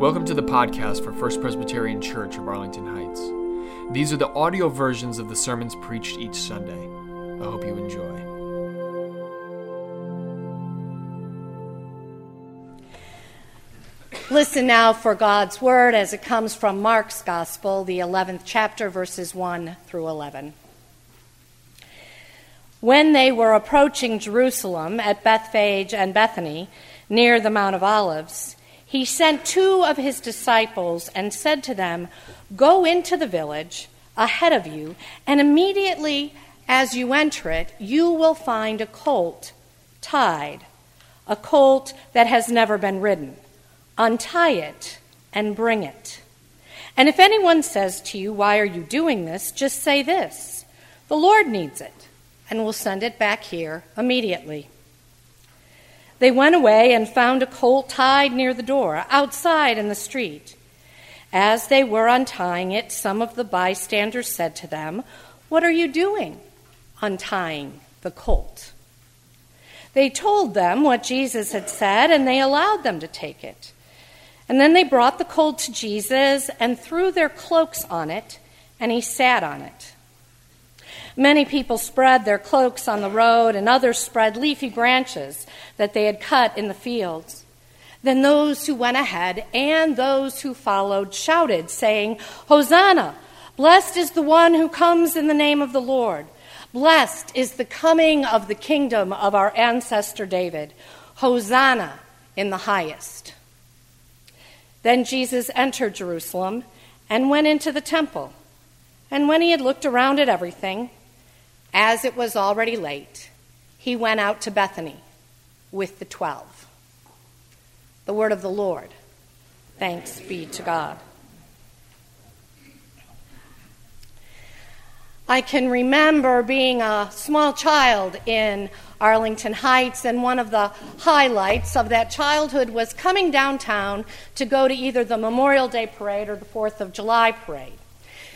Welcome to the podcast for First Presbyterian Church of Arlington Heights. These are the audio versions of the sermons preached each Sunday. I hope you enjoy. Listen now for God's word as it comes from Mark's Gospel, the 11th chapter, verses 1 through 11. When they were approaching Jerusalem at Bethphage and Bethany, near the Mount of Olives, he sent two of his disciples and said to them, Go into the village ahead of you, and immediately as you enter it, you will find a colt tied, a colt that has never been ridden. Untie it and bring it. And if anyone says to you, Why are you doing this? just say this The Lord needs it, and will send it back here immediately. They went away and found a colt tied near the door, outside in the street. As they were untying it, some of the bystanders said to them, What are you doing, untying the colt? They told them what Jesus had said, and they allowed them to take it. And then they brought the colt to Jesus and threw their cloaks on it, and he sat on it. Many people spread their cloaks on the road, and others spread leafy branches that they had cut in the fields. Then those who went ahead and those who followed shouted, saying, Hosanna! Blessed is the one who comes in the name of the Lord. Blessed is the coming of the kingdom of our ancestor David. Hosanna in the highest. Then Jesus entered Jerusalem and went into the temple. And when he had looked around at everything, as it was already late, he went out to Bethany with the twelve. The word of the Lord. Thanks be to God. I can remember being a small child in Arlington Heights, and one of the highlights of that childhood was coming downtown to go to either the Memorial Day Parade or the Fourth of July Parade.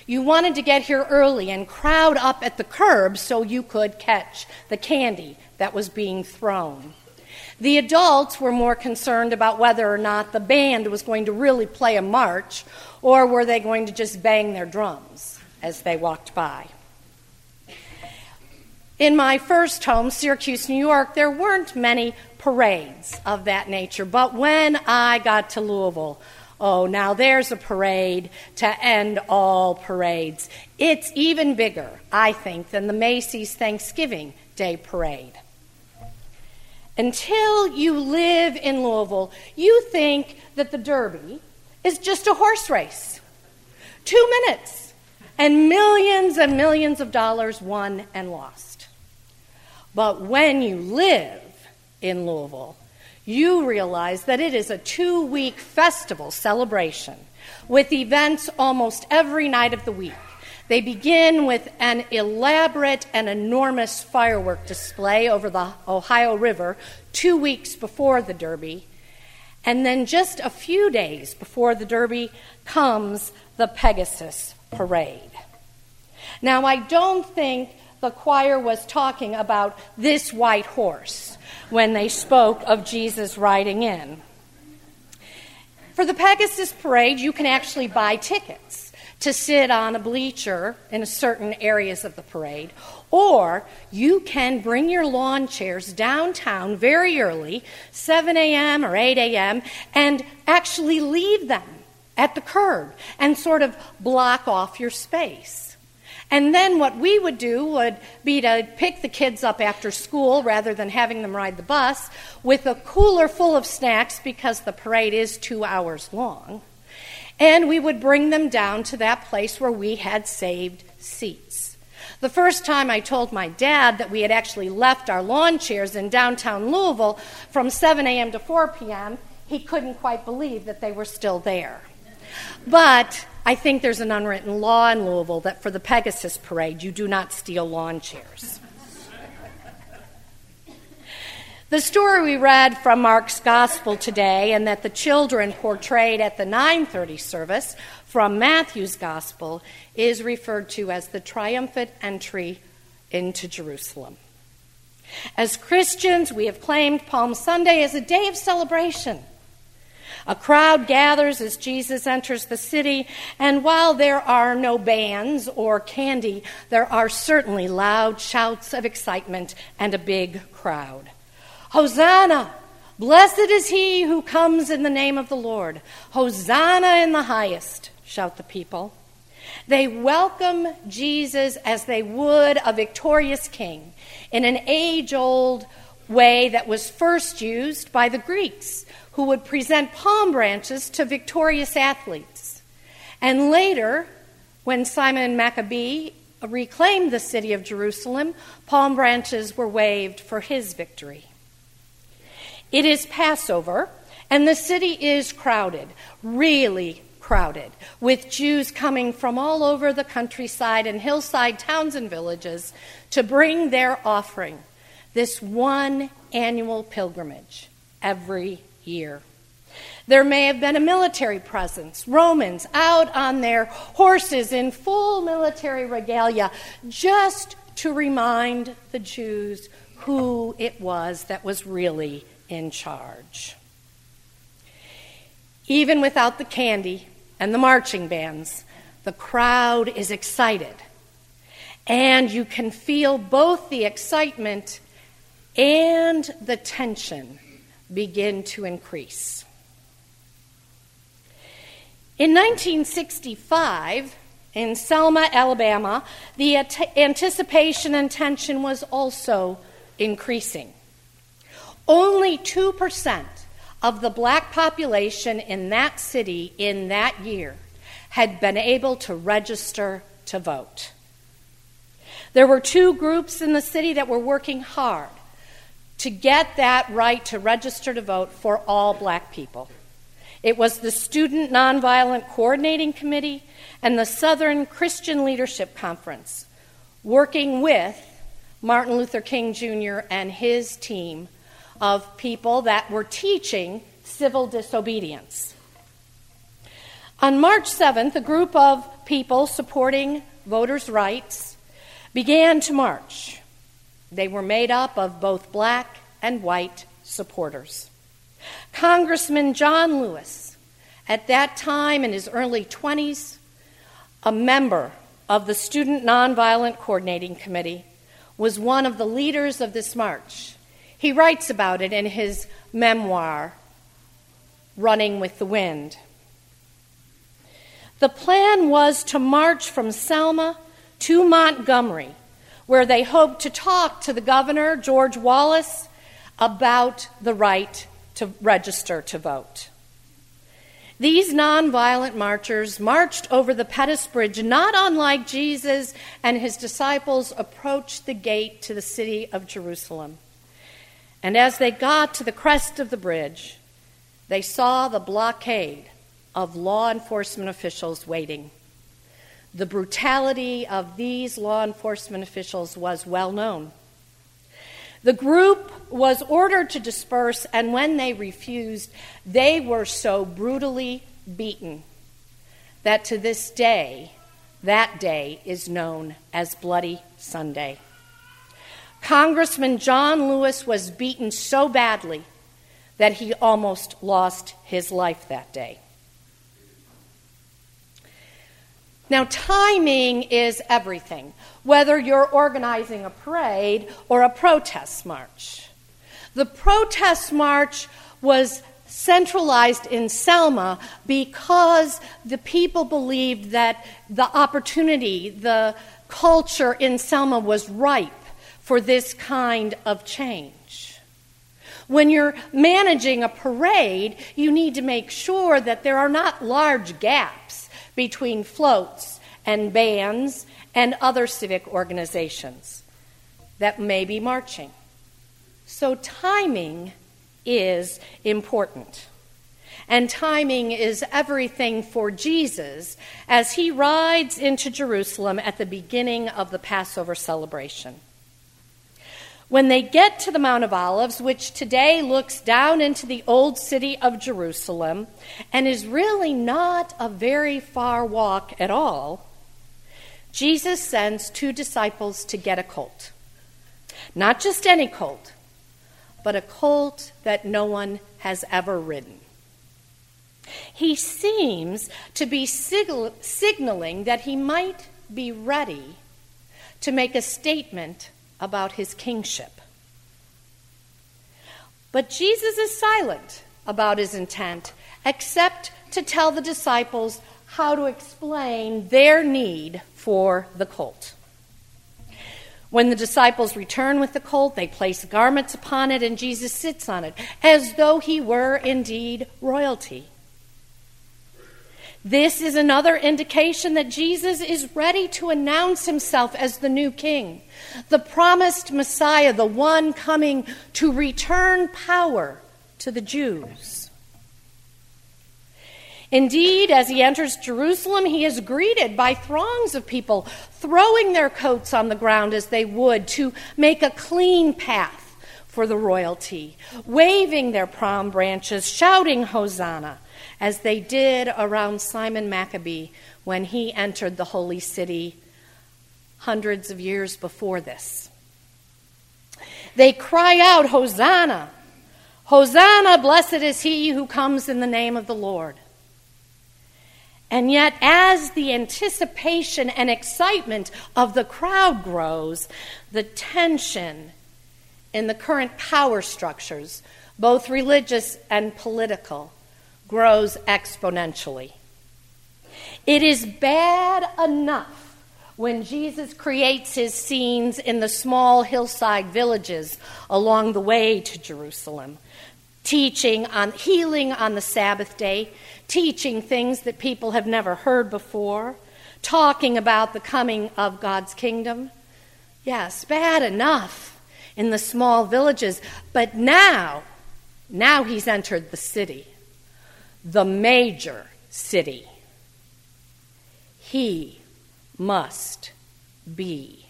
You wanted to get here early and crowd up at the curb so you could catch the candy that was being thrown. The adults were more concerned about whether or not the band was going to really play a march or were they going to just bang their drums as they walked by. In my first home, Syracuse, New York, there weren't many parades of that nature, but when I got to Louisville, Oh, now there's a parade to end all parades. It's even bigger, I think, than the Macy's Thanksgiving Day Parade. Until you live in Louisville, you think that the Derby is just a horse race. Two minutes, and millions and millions of dollars won and lost. But when you live in Louisville, you realize that it is a two week festival celebration with events almost every night of the week. They begin with an elaborate and enormous firework display over the Ohio River two weeks before the Derby. And then just a few days before the Derby comes the Pegasus Parade. Now, I don't think the choir was talking about this white horse when they spoke of Jesus riding in. For the Pegasus Parade, you can actually buy tickets to sit on a bleacher in certain areas of the parade, or you can bring your lawn chairs downtown very early, 7 a.m. or 8 a.m., and actually leave them at the curb and sort of block off your space. And then what we would do would be to pick the kids up after school rather than having them ride the bus with a cooler full of snacks because the parade is two hours long. And we would bring them down to that place where we had saved seats. The first time I told my dad that we had actually left our lawn chairs in downtown Louisville from 7 a.m. to 4 p.m., he couldn't quite believe that they were still there. But I think there's an unwritten law in Louisville that for the Pegasus Parade, you do not steal lawn chairs. The story we read from Mark's Gospel today and that the children portrayed at the 9:30 service from Matthew's Gospel is referred to as the triumphant entry into Jerusalem. As Christians, we have claimed Palm Sunday as a day of celebration A crowd gathers as Jesus enters the city, and while there are no bands or candy, there are certainly loud shouts of excitement and a big crowd. Hosanna! Blessed is he who comes in the name of the Lord. Hosanna in the highest, shout the people. They welcome Jesus as they would a victorious king in an age old way that was first used by the Greeks who would present palm branches to victorious athletes. And later, when Simon Maccabee reclaimed the city of Jerusalem, palm branches were waved for his victory. It is Passover, and the city is crowded, really crowded, with Jews coming from all over the countryside and hillside towns and villages to bring their offering, this one annual pilgrimage every year. There may have been a military presence, Romans out on their horses in full military regalia, just to remind the Jews who it was that was really in charge. Even without the candy and the marching bands, the crowd is excited. And you can feel both the excitement and the tension begin to increase. In 1965, in Selma, Alabama, the anticipation and tension was also increasing. Only 2% of the black population in that city in that year had been able to register to vote. There were two groups in the city that were working hard to get that right to register to vote for all black people. It was the Student Nonviolent Coordinating Committee and the Southern Christian Leadership Conference, working with Martin Luther King Jr. and his team of people that were teaching civil disobedience. On March 7th, a group of people supporting voters' rights began to march. They were made up of both black and white supporters. Congressman John Lewis, at that time in his early 20s, a member of the Student Nonviolent Coordinating Committee, was one of the leaders of this march. He writes about it in his memoir, Running with the Wind. The plan was to march from Selma to Montgomery where they hoped to talk to the governor, George Wallace, about the right to register to vote. These nonviolent marchers marched over the Pettus Bridge, not unlike Jesus and his disciples approached the gate to the city of Jerusalem. And as they got to the crest of the bridge, they saw the blockade of law enforcement officials waiting. The brutality of these law enforcement officials was well known. The group was ordered to disperse, and when they refused, they were so brutally beaten that to this day, that day is known as Bloody Sunday. Congressman John Lewis was beaten so badly that he almost lost his life that day. Now, timing is everything, whether you're organizing a parade or a protest march. The protest march was centralized in Selma because the people believed that the opportunity, the culture in Selma was ripe for this kind of change. When you're managing a parade, you need to make sure that there are not large gaps between floats and bands and other civic organizations that may be marching. So, timing is important. And timing is everything for Jesus as he rides into Jerusalem at the beginning of the Passover celebration. When they get to the Mount of Olives, which today looks down into the old city of Jerusalem and is really not a very far walk at all, Jesus sends two disciples to get a colt. Not just any colt, but a colt that no one has ever ridden. He seems to be signaling that he might be ready to make a statement about his kingship. But Jesus is silent about his intent, except to tell the disciples how to explain their need for the colt. When the disciples return with the colt, they place garments upon it, and Jesus sits on it, as though he were indeed royalty. This is another indication that Jesus is ready to announce himself as the new king, the promised Messiah, the one coming to return power to the Jews. Indeed, as he enters Jerusalem, he is greeted by throngs of people throwing their coats on the ground as they would to make a clean path for the royalty, waving their palm branches, shouting Hosanna, as they did around Simon Maccabee when he entered the holy city hundreds of years before this. They cry out, Hosanna! Hosanna, blessed is he who comes in the name of the Lord. And yet, as the anticipation and excitement of the crowd grows, the tension in the current power structures, both religious and political, grows exponentially. It is bad enough when Jesus creates his scenes in the small hillside villages along the way to Jerusalem, teaching on healing on the Sabbath day, teaching things that people have never heard before, talking about the coming of God's kingdom. Yes, bad enough in the small villages, but now, now he's entered the city, the major city. He must be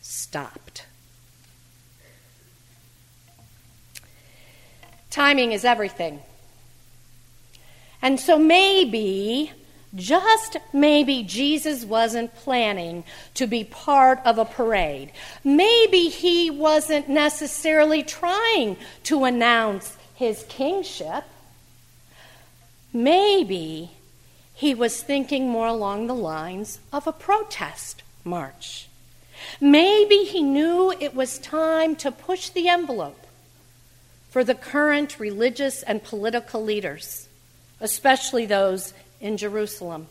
stopped. Timing is everything. And so maybe, just maybe, Jesus wasn't planning to be part of a parade. Maybe he wasn't necessarily trying to announce his kingship. Maybe he was thinking more along the lines of a protest march. Maybe he knew it was time to push the envelope for the current religious and political leaders especially those in Jerusalem.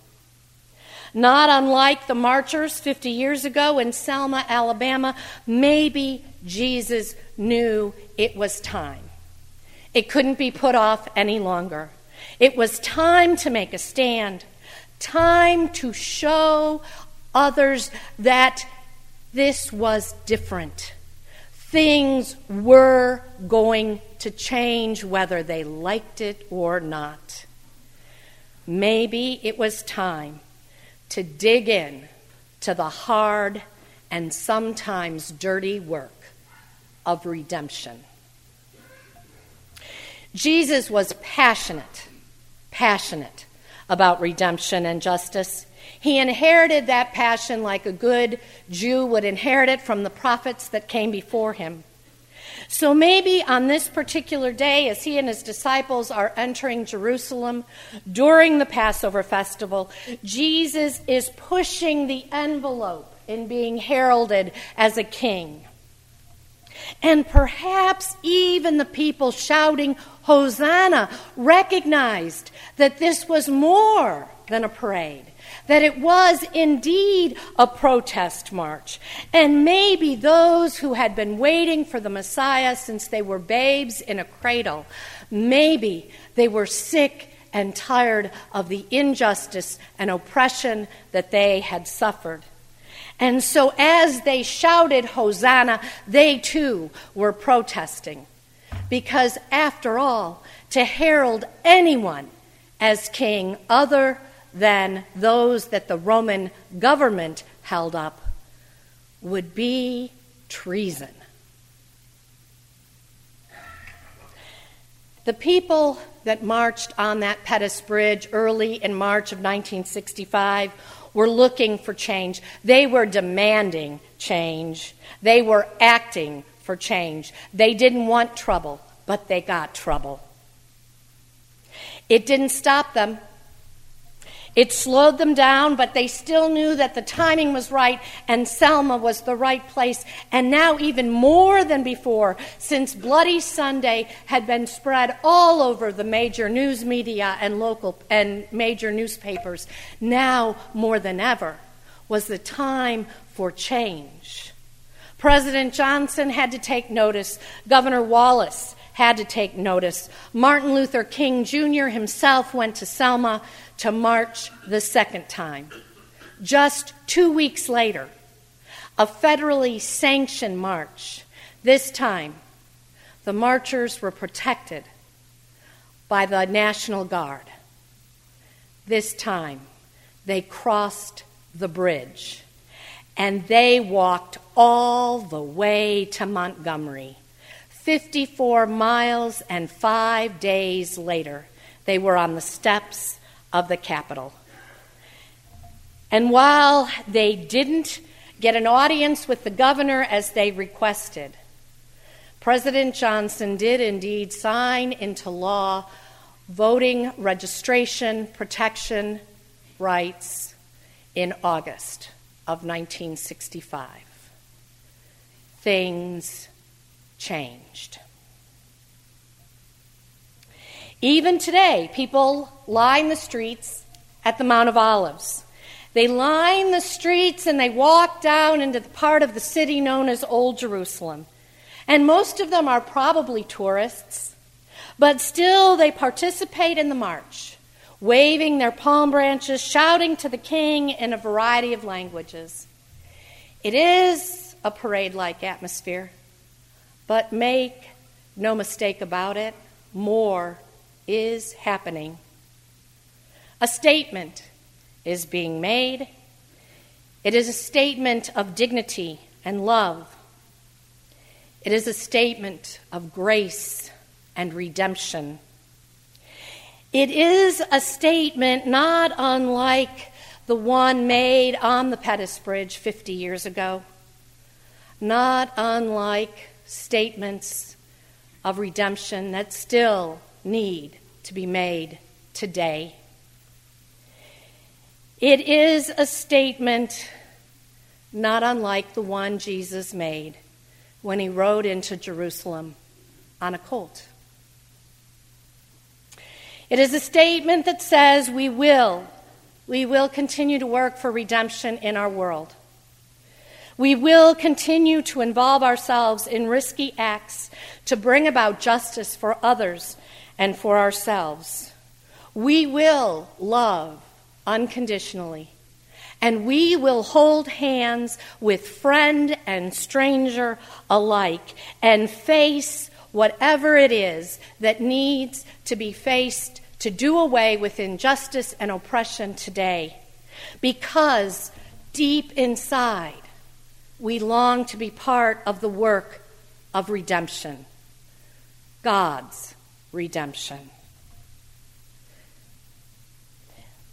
Not unlike the marchers 50 years ago in Selma, Alabama, maybe Jesus knew it was time. It couldn't be put off any longer. It was time to make a stand, time to show others that this was different. Things were going to change whether they liked it or not. Maybe it was time to dig in to the hard and sometimes dirty work of redemption. Jesus was passionate, passionate about redemption and justice. He inherited that passion like a good Jew would inherit it from the prophets that came before him. So maybe on this particular day, as he and his disciples are entering Jerusalem during the Passover festival, Jesus is pushing the envelope in being heralded as a king. And perhaps even the people shouting, Hosanna, recognized that this was more than a parade that it was indeed a protest march. And maybe those who had been waiting for the Messiah since they were babes in a cradle, maybe they were sick and tired of the injustice and oppression that they had suffered. And so, as they shouted Hosanna, they too were protesting. Because, after all, to herald anyone as king other than those that the Roman government held up would be treason. The people that marched on that Pettus Bridge early in March of 1965 were looking for change. They were demanding change. They were acting for change. They didn't want trouble, but they got trouble. It didn't stop them. It slowed them down, but they still knew that the timing was right and Selma was the right place. And now, even more than before, since Bloody Sunday had been spread all over the major news media and local and major newspapers, now more than ever was the time for change. President Johnson had to take notice. Governor Wallace had to take notice. Martin Luther King Jr. himself went to Selma to march the second time. Just two weeks later, a federally sanctioned march. This time, the marchers were protected by the National Guard. This time, they crossed the bridge and they walked all the way to Montgomery 54 miles and five days later, they were on the steps of the Capitol. And while they didn't get an audience with the governor as they requested, President Johnson did indeed sign into law voting registration protection rights in August of 1965. Things changed. Even today, people line the streets at the Mount of Olives. They line the streets and they walk down into the part of the city known as Old Jerusalem. And most of them are probably tourists, but still they participate in the march, waving their palm branches, shouting to the king in a variety of languages. It is a parade like atmosphere. But make no mistake about it, more is happening. A statement is being made. It is a statement of dignity and love. It is a statement of grace and redemption. It is a statement not unlike the one made on the Pettus Bridge 50 years ago, not unlike statements of redemption that still need to be made today. It is a statement not unlike the one Jesus made when he rode into Jerusalem on a colt. It is a statement that says we will, we will continue to work for redemption in our world. We will continue to involve ourselves in risky acts to bring about justice for others and for ourselves. We will love unconditionally. And we will hold hands with friend and stranger alike and face whatever it is that needs to be faced to do away with injustice and oppression today. Because deep inside, we long to be part of the work of redemption, God's redemption.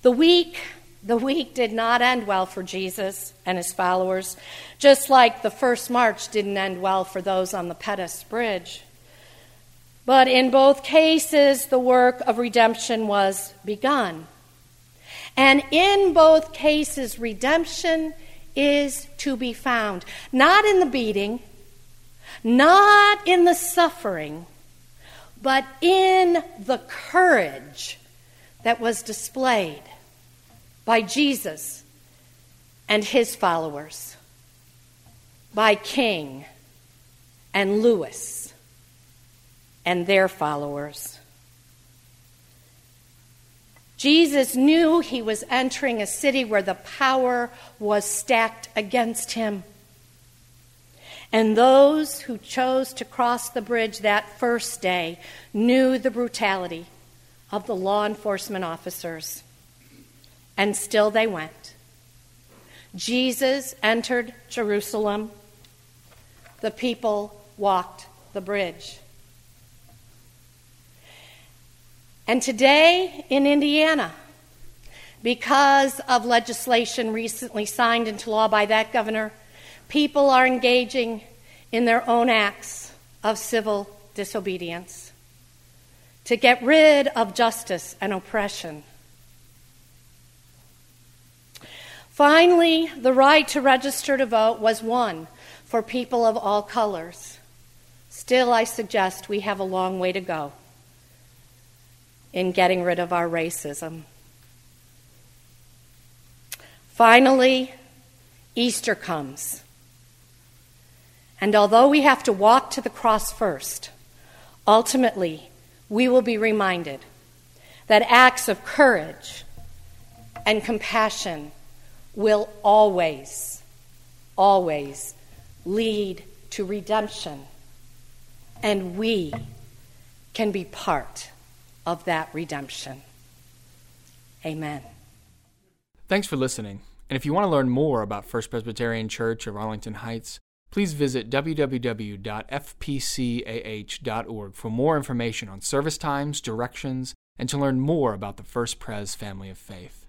The week, the week did not end well for Jesus and his followers, just like the first march didn't end well for those on the Pettus Bridge. But in both cases, the work of redemption was begun. And in both cases, redemption is to be found. Not in the beating, not in the suffering, but in the courage that was displayed by Jesus and his followers, by King and Lewis and their followers. Jesus knew he was entering a city where the power was stacked against him. And those who chose to cross the bridge that first day knew the brutality of the law enforcement officers. And still they went. Jesus entered Jerusalem. The people walked the bridge. And today in Indiana, because of legislation recently signed into law by that governor, people are engaging in their own acts of civil disobedience. to get rid of justice and oppression. Finally, the right to register to vote was won for people of all colors. Still, I suggest we have a long way to go in getting rid of our racism. Finally, Easter comes. And although we have to walk to the cross first, ultimately, we will be reminded that acts of courage and compassion will always, always lead to redemption. And we can be part of that redemption. Amen. Thanks for listening. And if you want to learn more about First Presbyterian Church of Arlington Heights, please visit www.fpcah.org for more information on service times, directions, and to learn more about the First Pres family of faith.